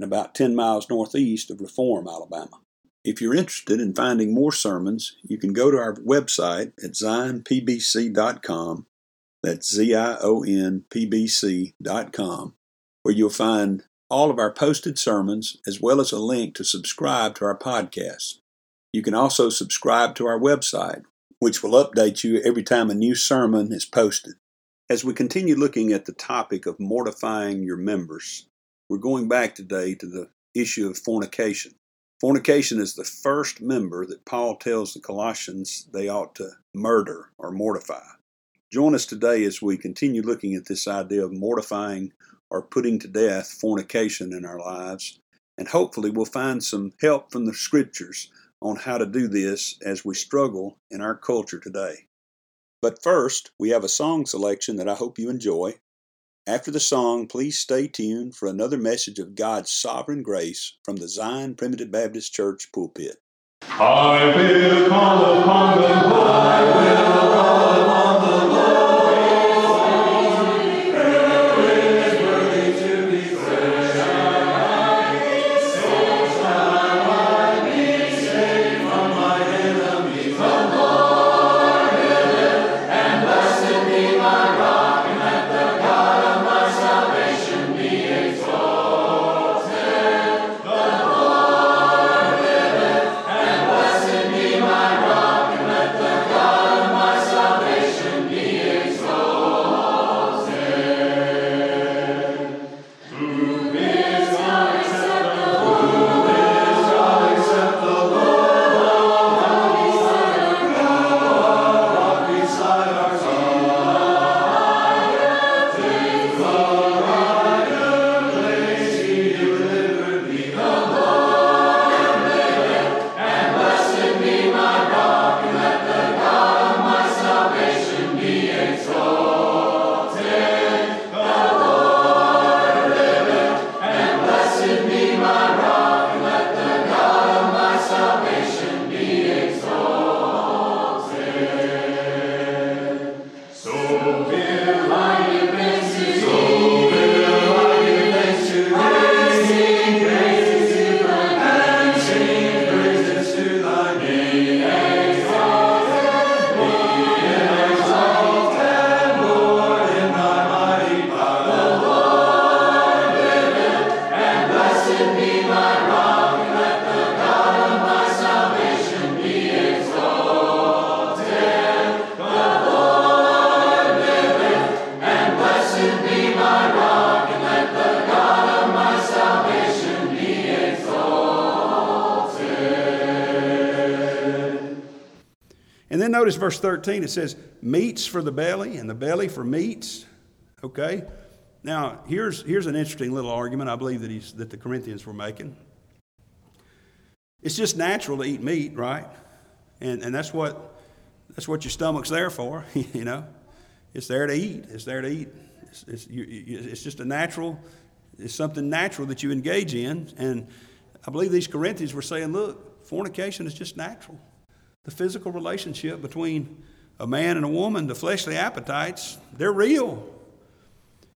and about 10 miles northeast of Reform, Alabama. If you're interested in finding more sermons, you can go to our website at zionpbc.com. That's Z I O N P B C.com, where you'll find all of our posted sermons as well as a link to subscribe to our podcast. You can also subscribe to our website, which will update you every time a new sermon is posted. As we continue looking at the topic of mortifying your members, we're going back today to the issue of fornication. Fornication is the first member that Paul tells the Colossians they ought to murder or mortify. Join us today as we continue looking at this idea of mortifying or putting to death fornication in our lives, and hopefully we'll find some help from the scriptures on how to do this as we struggle in our culture today. But first, we have a song selection that I hope you enjoy. After the song, please stay tuned for another message of God's sovereign grace from the Zion Primitive Baptist Church pulpit. I will call upon the Lord. I will call upon the notice verse 13, it says, meats for the belly and the belly for meats. Okay? Now, here's, here's an interesting little argument I believe that, he's, that the Corinthians were making. It's just natural to eat meat, right? And, and that's, what, that's what your stomach's there for, you know? It's there to eat. It's there to eat. It's, it's, you, it's just a natural, it's something natural that you engage in. And I believe these Corinthians were saying, look, fornication is just natural. The physical relationship between a man and a woman, the fleshly appetites, they're real.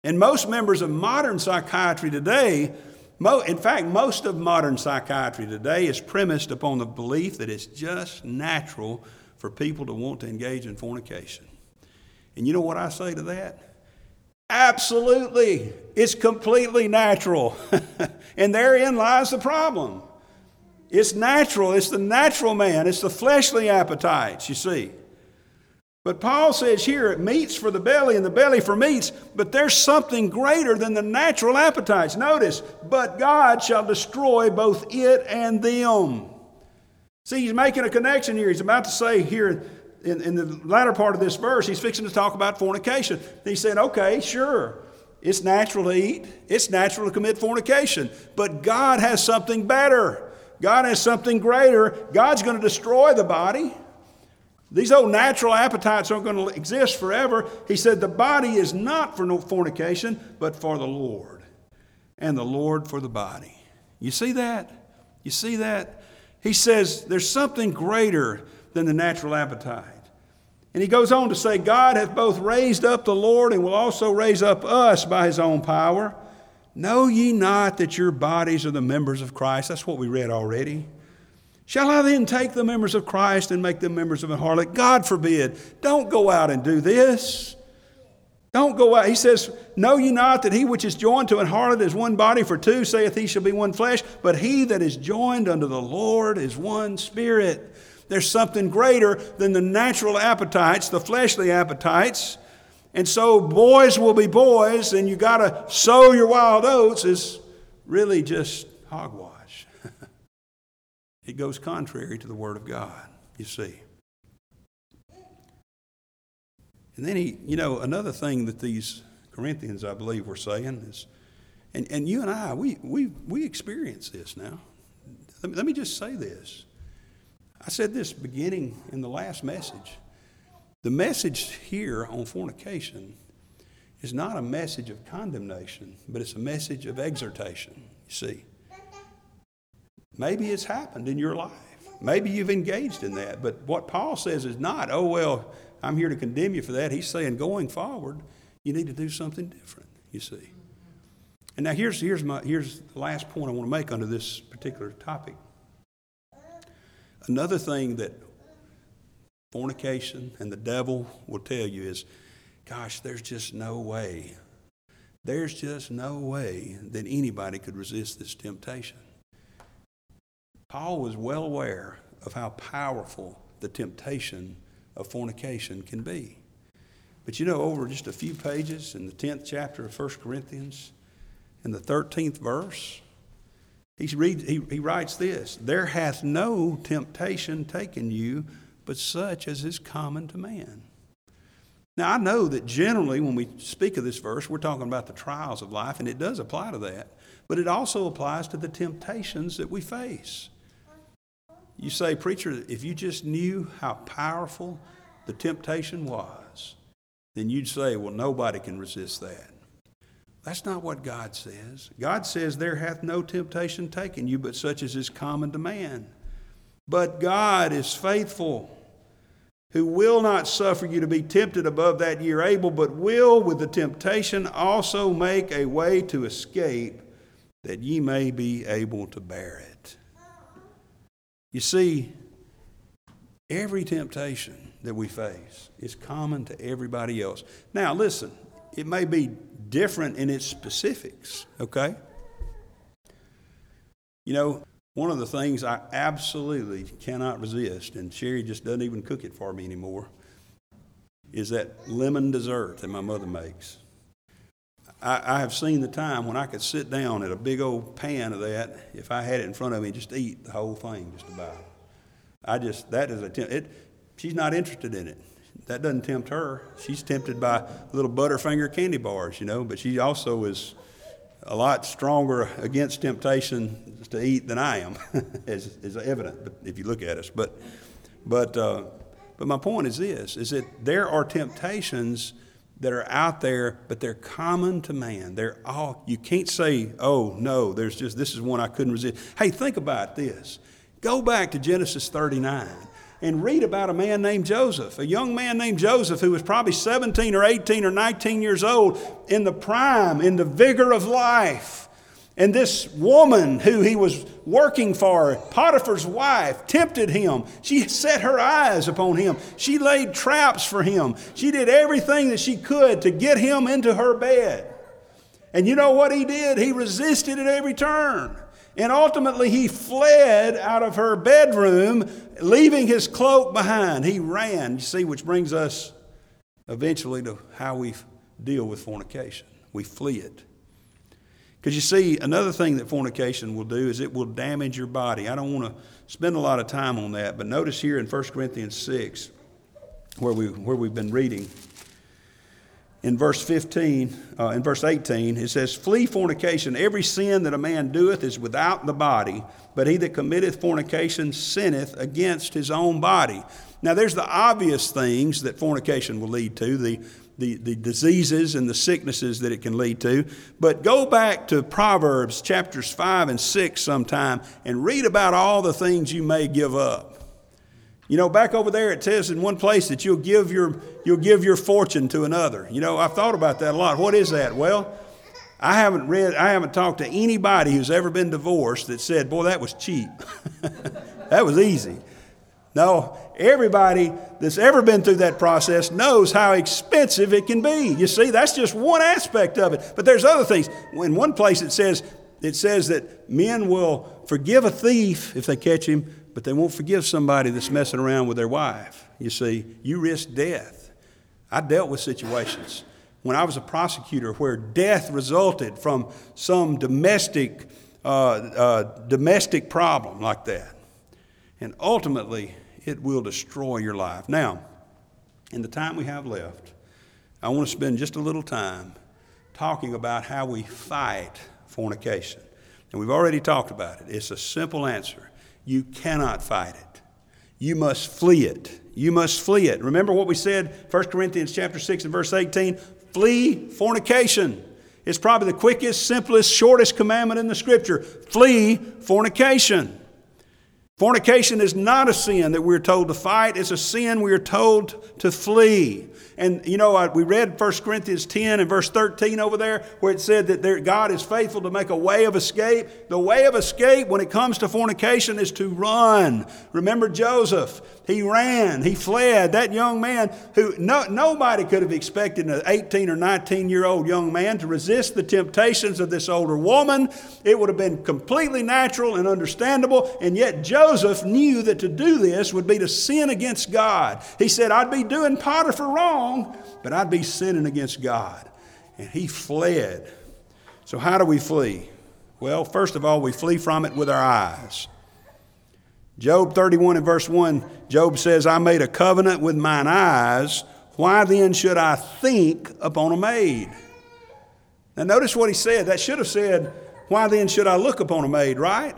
And most members of modern psychiatry today, in fact, most of modern psychiatry today is premised upon the belief that it's just natural for people to want to engage in fornication. And you know what I say to that? Absolutely. It's completely natural. and therein lies the problem. It's natural. It's the natural man. It's the fleshly appetites, you see. But Paul says here it meats for the belly and the belly for meats, but there's something greater than the natural appetites. Notice, but God shall destroy both it and them. See, he's making a connection here. He's about to say here in, in the latter part of this verse, he's fixing to talk about fornication. He said, okay, sure. It's natural to eat. It's natural to commit fornication. But God has something better. God has something greater. God's going to destroy the body. These old natural appetites aren't going to exist forever. He said the body is not for no fornication, but for the Lord, and the Lord for the body. You see that? You see that? He says there's something greater than the natural appetite. And he goes on to say, God hath both raised up the Lord and will also raise up us by his own power. Know ye not that your bodies are the members of Christ? That's what we read already. Shall I then take the members of Christ and make them members of a harlot? God forbid. Don't go out and do this. Don't go out. He says, Know ye not that he which is joined to an harlot is one body, for two saith he shall be one flesh, but he that is joined unto the Lord is one spirit. There's something greater than the natural appetites, the fleshly appetites. And so boys will be boys, and you got to sow your wild oats is really just hogwash. It goes contrary to the Word of God, you see. And then he, you know, another thing that these Corinthians, I believe, were saying is, and, and you and I, we, we, we experience this now. Let me, let me just say this. I said this beginning in the last message. The message here on fornication is not a message of condemnation, but it's a message of exhortation, you see. Maybe it's happened in your life. Maybe you've engaged in that. But what Paul says is not, oh, well, I'm here to condemn you for that. He's saying going forward, you need to do something different, you see. And now here's, here's, my, here's the last point I want to make under this particular topic. Another thing that fornication and the devil will tell you is, gosh, there's just no way. There's just no way that anybody could resist this temptation. Paul was well aware of how powerful the temptation of fornication can be. But you know, over just a few pages in the 10th chapter of 1 Corinthians, in the 13th verse, he, reads, he, he writes this There hath no temptation taken you, but such as is common to man. Now, I know that generally when we speak of this verse, we're talking about the trials of life, and it does apply to that, but it also applies to the temptations that we face. You say, Preacher, if you just knew how powerful the temptation was, then you'd say, Well, nobody can resist that. That's not what God says. God says, There hath no temptation taken you, but such as is common to man. But God is faithful, who will not suffer you to be tempted above that ye are able, but will with the temptation also make a way to escape, that ye may be able to bear it. You see, every temptation that we face is common to everybody else. Now, listen, it may be different in its specifics, okay? You know, one of the things I absolutely cannot resist, and Sherry just doesn't even cook it for me anymore, is that lemon dessert that my mother makes. I, I, have seen the time when I could sit down at a big old pan of that, if I had it in front of me, just eat the whole thing just about. I just, that is a, it, she's not interested in it. That doesn't tempt her. She's tempted by little Butterfinger candy bars, you know, but she also is a lot stronger against temptation to eat than I am, is, is evident if you look at us. But, but, uh, but my point is this, is that there are temptations that are out there, but they're common to man. They're all, you can't say, oh, no, there's just, this is one I couldn't resist. Hey, think about this. Go back to Genesis 39, and read about a man named Joseph, a young man named Joseph who was probably 17 or 18 or 19 years old in the prime, in the vigor of life. And this woman who he was working for, Potiphar's wife, tempted him. She set her eyes upon him. She laid traps for him. She did everything that she could to get him into her bed. And you know what he did? He resisted at every turn. And ultimately, he fled out of her bedroom, leaving his cloak behind. He ran, you see, which brings us eventually to how we deal with fornication. We flee it. Because you see, another thing that fornication will do is it will damage your body. I don't want to spend a lot of time on that, but notice here in 1 Corinthians 6, where, we, where we've been reading, in verse 15, uh, in verse 18, it says, Flee fornication. Every sin that a man doeth is without the body, but he that committeth fornication sinneth against his own body. Now, there's the obvious things that fornication will lead to, the, the, the diseases and the sicknesses that it can lead to. But go back to Proverbs chapters 5 and 6 sometime and read about all the things you may give up. You know, back over there it says in one place that you'll give your you'll give your fortune to another. You know, I've thought about that a lot. What is that? Well, I haven't read I haven't talked to anybody who's ever been divorced that said, "Boy, that was cheap." that was easy. No, everybody that's ever been through that process knows how expensive it can be. You see, that's just one aspect of it. But there's other things. In one place it says it says that men will forgive a thief if they catch him, but they won't forgive somebody that's messing around with their wife. You see, you risk death. I dealt with situations when I was a prosecutor where death resulted from some domestic, uh, uh, domestic problem like that. And ultimately, it will destroy your life. Now, in the time we have left, I want to spend just a little time talking about how we fight fornication. And we've already talked about it. It's a simple answer. You cannot fight it. You must flee it. You must flee it. Remember what we said, 1 Corinthians chapter 6 and verse 18? Flee fornication. It's probably the quickest, simplest, shortest commandment in the scripture. Flee fornication. Fornication is not a sin that we're told to fight, it's a sin we are told to flee. And you know, we read 1 Corinthians 10 and verse 13 over there, where it said that there, God is faithful to make a way of escape. The way of escape when it comes to fornication is to run. Remember Joseph. He ran, he fled. That young man who no, nobody could have expected an 18 or 19 year old young man to resist the temptations of this older woman. It would have been completely natural and understandable. And yet Joseph knew that to do this would be to sin against God. He said, I'd be doing Potiphar wrong wrong, but I'd be sinning against God. And he fled. So, how do we flee? Well, first of all, we flee from it with our eyes. Job 31 and verse 1, Job says, I made a covenant with mine eyes. Why then should I think upon a maid? Now, notice what he said. That should have said, Why then should I look upon a maid, right?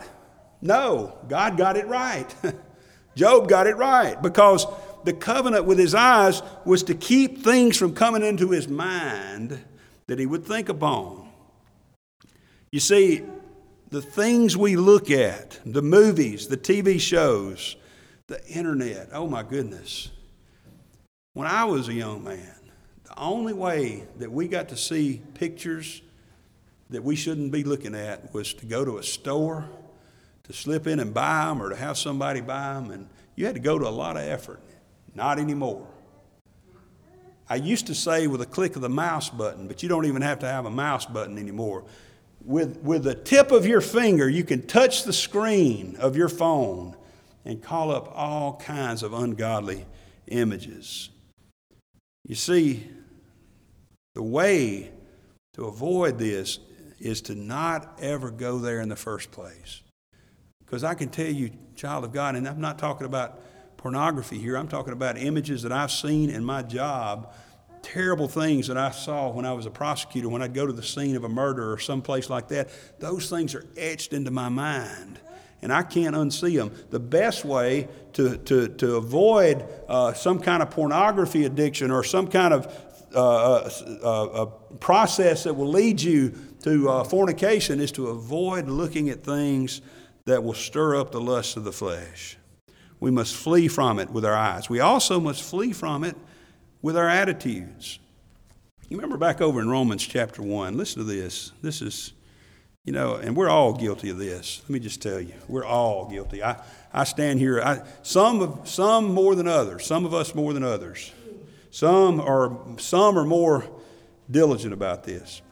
No, God got it right. Job got it right because the covenant with his eyes was to keep things from coming into his mind that he would think upon. You see, the things we look at, the movies, the TV shows, the internet, oh my goodness. When I was a young man, the only way that we got to see pictures that we shouldn't be looking at was to go to a store, to slip in and buy them, or to have somebody buy them. And you had to go to a lot of effort. Not anymore. I used to say with a click of the mouse button, but you don't even have to have a mouse button anymore. With, with the tip of your finger, you can touch the screen of your phone and call up all kinds of ungodly images. You see, the way to avoid this is to not ever go there in the first place. Because I can tell you, child of God, and I'm not talking about pornography here. I'm talking about images that I've seen in my job, terrible things that I saw when I was a prosecutor, when I'd go to the scene of a murder or someplace like that. Those things are etched into my mind. And I can't unsee them. The best way to, to, to avoid uh, some kind of pornography addiction or some kind of uh, uh, process that will lead you to uh, fornication is to avoid looking at things that will stir up the lust of the flesh. We must flee from it with our eyes. We also must flee from it with our attitudes. You remember back over in Romans chapter 1, listen to this. This is, you know, and we're all guilty of this. Let me just tell you, we're all guilty. I, I stand here, I, some, of, some more than others, some of us more than others. Some are, some are more diligent about this.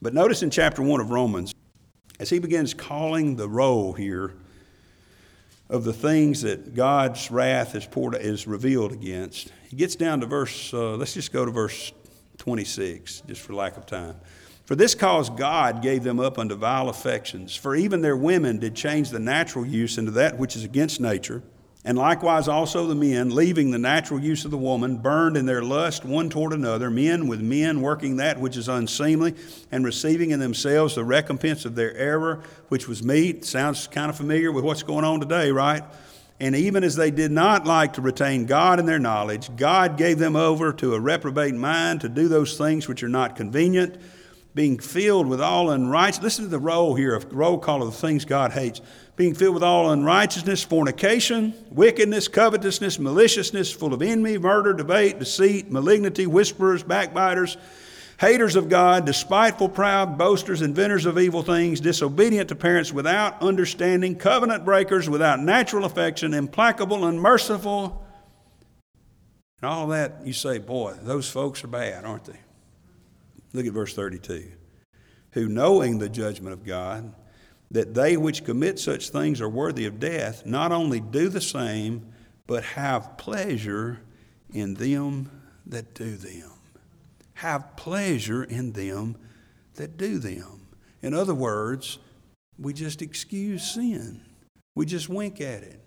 But notice in chapter 1 of Romans, as he begins calling the roll here of the things that God's wrath is, poured, is revealed against, he gets down to verse, uh, let's just go to verse 26, just for lack of time. For this cause God gave them up unto vile affections, for even their women did change the natural use into that which is against nature. And likewise also the men, leaving the natural use of the woman, burned in their lust one toward another, men with men working that which is unseemly, and receiving in themselves the recompense of their error, which was meet. Sounds kind of familiar with what's going on today, right? And even as they did not like to retain God in their knowledge, God gave them over to a reprobate mind to do those things which are not convenient, being filled with all unrighteousness. Listen to the roll here, a roll call of the things God hates. Being filled with all unrighteousness, fornication, wickedness, covetousness, maliciousness, full of envy, murder, debate, deceit, malignity, whisperers, backbiters haters of God, despiteful, proud, boasters, inventors of evil things, disobedient to parents, without understanding, covenant breakers, without natural affection, implacable, unmerciful. And all that, you say, boy, those folks are bad, aren't they? Look at verse 32. Who, knowing the judgment of God, that they which commit such things are worthy of death, not only do the same, but have pleasure in them that do them have pleasure in them that do them. In other words, we just excuse sin. We just wink at it.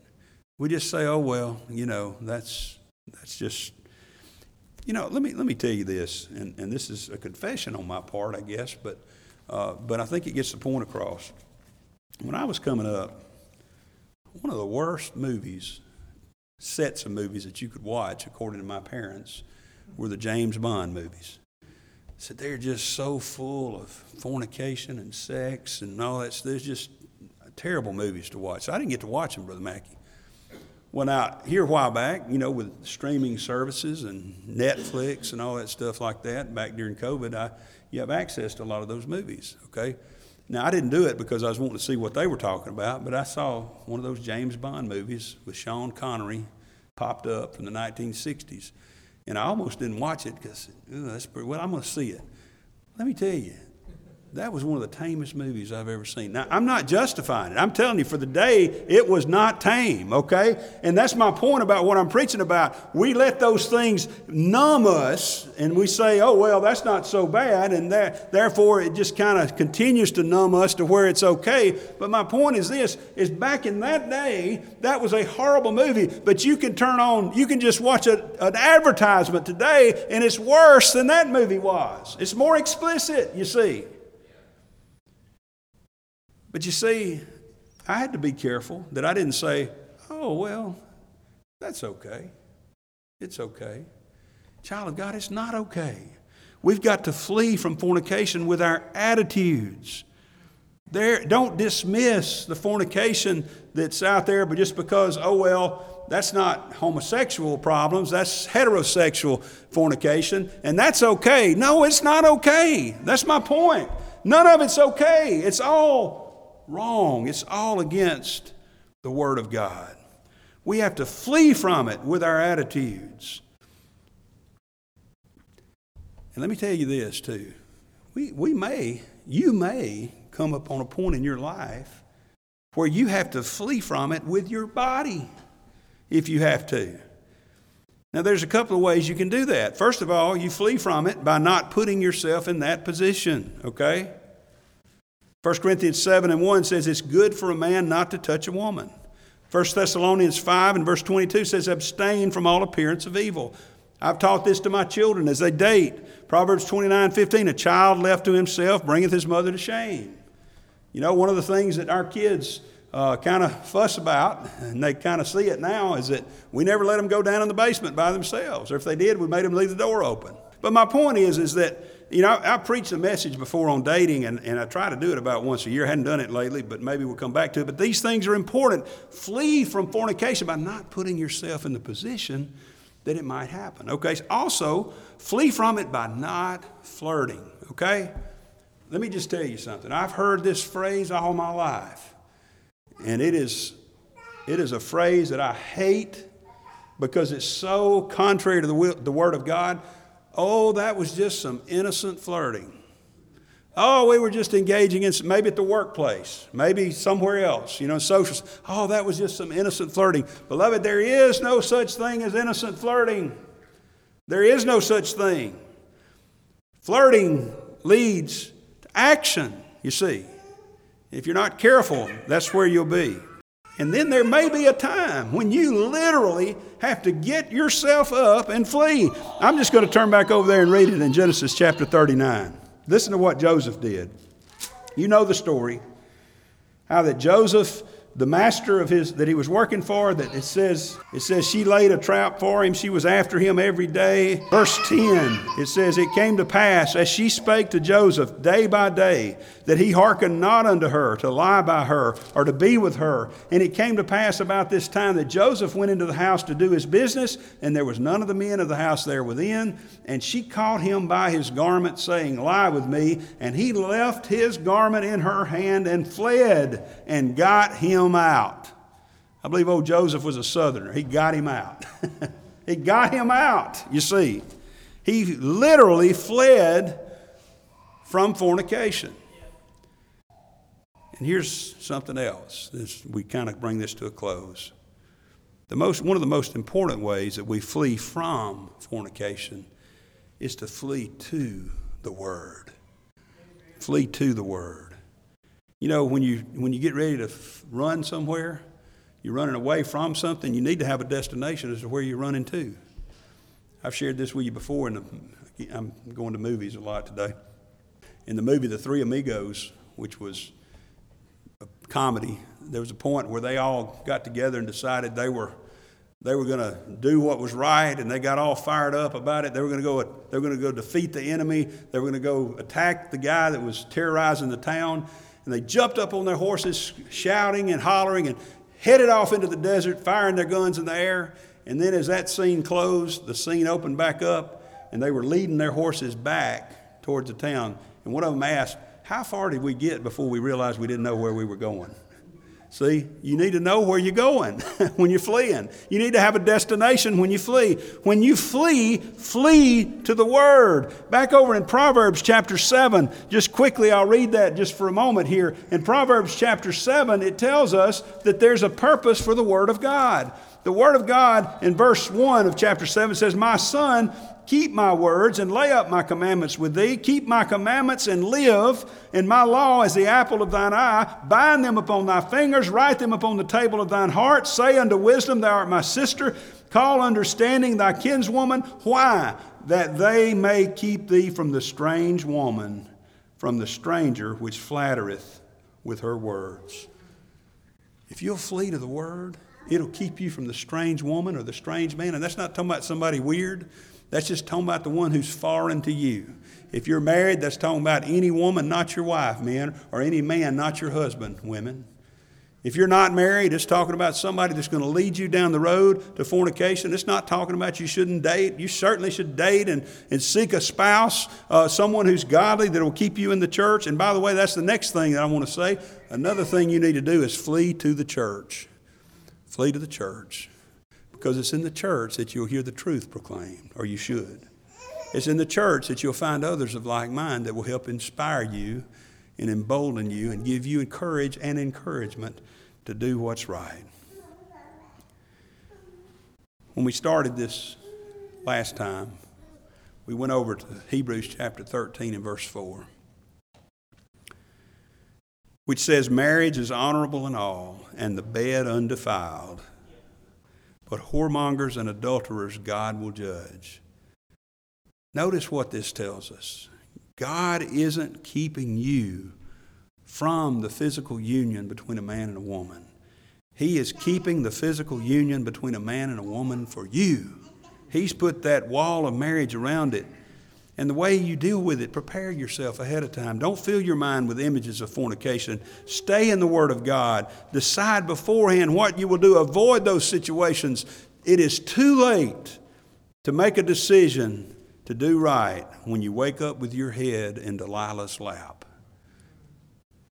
We just say, "Oh well, you know, that's that's just." You know, let me let me tell you this, and, and this is a confession on my part, I guess, but uh, but I think it gets the point across. When I was coming up, one of the worst movies, sets of movies that you could watch, according to my parents, were the James Bond movies said they're just so full of fornication and sex and all that. There's just terrible movies to watch. So I didn't get to watch them, Brother Mackey. Well, now, here a while back, you know, with streaming services and Netflix and all that stuff like that, back during COVID, I, you have access to a lot of those movies, okay? Now, I didn't do it because I was wanting to see what they were talking about, but I saw one of those James Bond movies with Sean Connery popped up from the 1960s. And I almost didn't watch it because, that's pretty, well, I'm going to see it. Let me tell you, that was one of the tamest movies I've ever seen. Now, I'm not justifying it. I'm telling you, for the day, it was not tame, okay? And that's my point about what I'm preaching about. We let those things numb us, and we say, oh, well, that's not so bad, and that, therefore it just kind of continues to numb us to where it's okay. But my point is this, is back in that day, that was a horrible movie, but you can turn on, you can just watch a, an advertisement today, and it's worse than that movie was. It's more explicit, you see. But you see, I had to be careful that I didn't say, oh, well, that's okay. It's okay. Child of God, it's not okay. We've got to flee from fornication with our attitudes. There, don't dismiss the fornication that's out there, but just because, oh, well, that's not homosexual problems, that's heterosexual fornication, and that's okay. No, it's not okay. That's my point. None of it's okay. It's all wrong. It's all against the Word of God. We have to flee from it with our attitudes. And let me tell you this, too. We, we may, you may come upon a point in your life where you have to flee from it with your body if you have to. Now, there's a couple of ways you can do that. First of all, you flee from it by not putting yourself in that position, okay? 1 Corinthians 7 and 1 says it's good for a man not to touch a woman. 1 Thessalonians 5 and verse 22 says, abstain from all appearance of evil. I've taught this to my children as they date. Proverbs 29 15, a child left to himself bringeth his mother to shame. You know, one of the things that our kids uh, kind of fuss about, and they kind of see it now, is that we never let them go down in the basement by themselves. Or if they did, we made them leave the door open. But my point is, is that You know, I, I preached a message before on dating, and, and I try to do it about once a year. I hadn't done it lately, but maybe we'll come back to it. But these things are important. Flee from fornication by not putting yourself in the position that it might happen. Okay? Also, flee from it by not flirting. Okay? Let me just tell you something. I've heard this phrase all my life, and it is, it is a phrase that I hate because it's so contrary to the, will, the Word of God. Oh, that was just some innocent flirting. Oh, we were just engaging in maybe at the workplace, maybe somewhere else, you know, social. Oh, that was just some innocent flirting. Beloved, there is no such thing as innocent flirting. There is no such thing. Flirting leads to action, you see. If you're not careful, that's where you'll be. And then there may be a time when you literally have to get yourself up and flee. I'm just going to turn back over there and read it in Genesis chapter 39. Listen to what Joseph did. You know the story how that Joseph the master of his that he was working for that it says it says she laid a trap for him. She was after him every day. Verse 10 it says it came to pass as she spake to joseph day by day that he hearkened not unto her to lie by her or to be with her. And it came to pass about this time that joseph went into the house to do his business and there was none of the men of the house there within. And she caught him by his garment saying lie with me and he left his garment in her hand and fled and got him him out. I believe old Joseph was a southerner. He got him out. he got him out, you see. He literally fled from fornication. And here's something else. This, we kind of bring this to a close. The most, one of the most important ways that we flee from fornication is to flee to the Word. Flee to the Word. You know, when you, when you get ready to f- run somewhere, you're running away from something, you need to have a destination as to where you're running to. I've shared this with you before, and I'm going to movies a lot today. In the movie The Three Amigos, which was a comedy, there was a point where they all got together and decided they were they were going to do what was right and they got all fired up about it they were going to go they were going to go defeat the enemy they were going to go attack the guy that was terrorizing the town and they jumped up on their horses, shouting and hollering, and headed off into the desert, firing their guns in the air. And then, as that scene closed, the scene opened back up, and they were leading their horses back towards the town. And one of them asked, How far did we get before we realized we didn't know where we were going? See, you need to know where you're going when you're fleeing. You need to have a destination when you flee. When you flee, flee to the Word. Back over in Proverbs chapter 7, just quickly, I'll read that just for a moment here. In Proverbs chapter 7, it tells us that there's a purpose for the Word of God. The Word of God in verse 1 of chapter 7 says, My son, Keep my words and lay up my commandments with thee. Keep my commandments and live. And my law is the apple of thine eye. Bind them upon thy fingers, write them upon the table of thine heart. Say unto wisdom, Thou art my sister. Call understanding thy kinswoman. Why? That they may keep thee from the strange woman, from the stranger which flattereth with her words. If you'll flee to the word, it'll keep you from the strange woman or the strange man. And that's not talking about somebody weird. That's just talking about the one who's foreign to you. If you're married, that's talking about any woman, not your wife, men, or any man, not your husband, women. If you're not married, it's talking about somebody that's going to lead you down the road to fornication. It's not talking about you shouldn't date. You certainly should date and, and seek a spouse, uh, someone who's godly that will keep you in the church. And by the way, that's the next thing that I want to say. Another thing you need to do is flee to the church. Flee to the church because it's in the church that you'll hear the truth proclaimed, or you should. It's in the church that you'll find others of like mind that will help inspire you and embolden you and give you courage and encouragement to do what's right. When we started this last time, we went over to Hebrews chapter 13 and verse 4, which says, Marriage is honorable in all, and the bed undefiled but whoremongers and adulterers God will judge. Notice what this tells us God isn't keeping you from the physical union between a man and a woman. He is keeping the physical union between a man and a woman for you. He's put that wall of marriage around it. And the way you deal with it, prepare yourself ahead of time. Don't fill your mind with images of fornication. Stay in the Word of God. Decide beforehand what you will do. Avoid those situations. It is too late to make a decision to do right when you wake up with your head in Delilah's lap.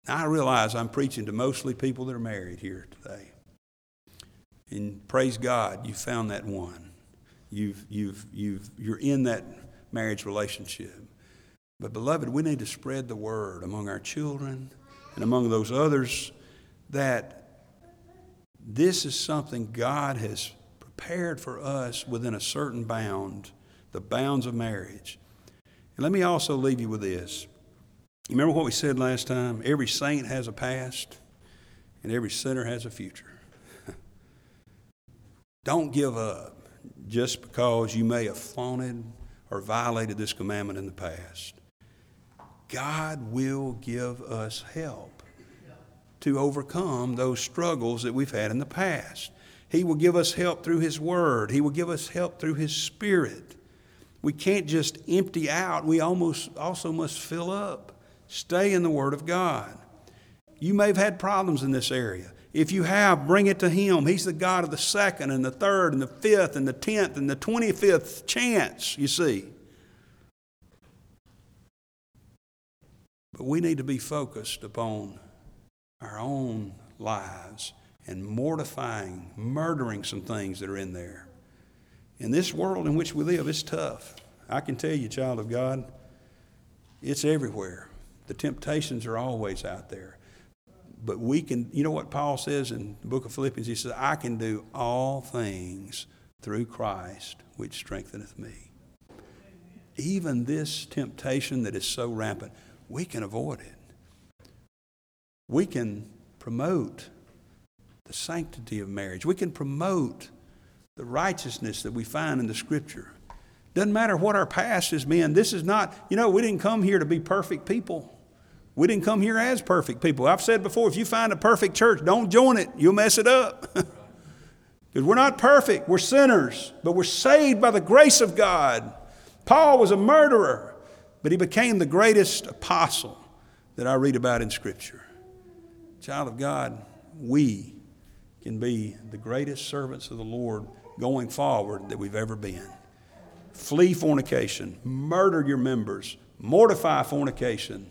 Now, I realize I'm preaching to mostly people that are married here today. And praise God, you found that one. You've, you've, you've, you're in that marriage relationship. But, beloved, we need to spread the word among our children and among those others that this is something God has prepared for us within a certain bound, the bounds of marriage. And let me also leave you with this. Remember what we said last time? Every saint has a past, and every sinner has a future. Don't give up just because you may have flaunted or violated this commandment in the past. God will give us help to overcome those struggles that we've had in the past. He will give us help through His Word, He will give us help through His Spirit. We can't just empty out, we almost also must fill up. Stay in the Word of God. You may have had problems in this area. If you have, bring it to Him. He's the God of the second and the third and the fifth and the tenth and the 25th chance, you see. But we need to be focused upon our own lives and mortifying, murdering some things that are in there. In this world in which we live, it's tough. I can tell you, child of God, it's everywhere. The temptations are always out there but we can, you know what Paul says in the book of Philippians? He says, I can do all things through Christ, which strengtheneth me. Even this temptation that is so rampant, we can avoid it. We can promote the sanctity of marriage. We can promote the righteousness that we find in the Scripture. Doesn't matter what our past has been. This is not, you know, we didn't come here to be perfect people. We didn't come here as perfect people. I've said before if you find a perfect church, don't join it, you'll mess it up. Because we're not perfect, we're sinners, but we're saved by the grace of God. Paul was a murderer, but he became the greatest apostle that I read about in Scripture. Child of God, we can be the greatest servants of the Lord going forward that we've ever been. Flee fornication, murder your members, mortify fornication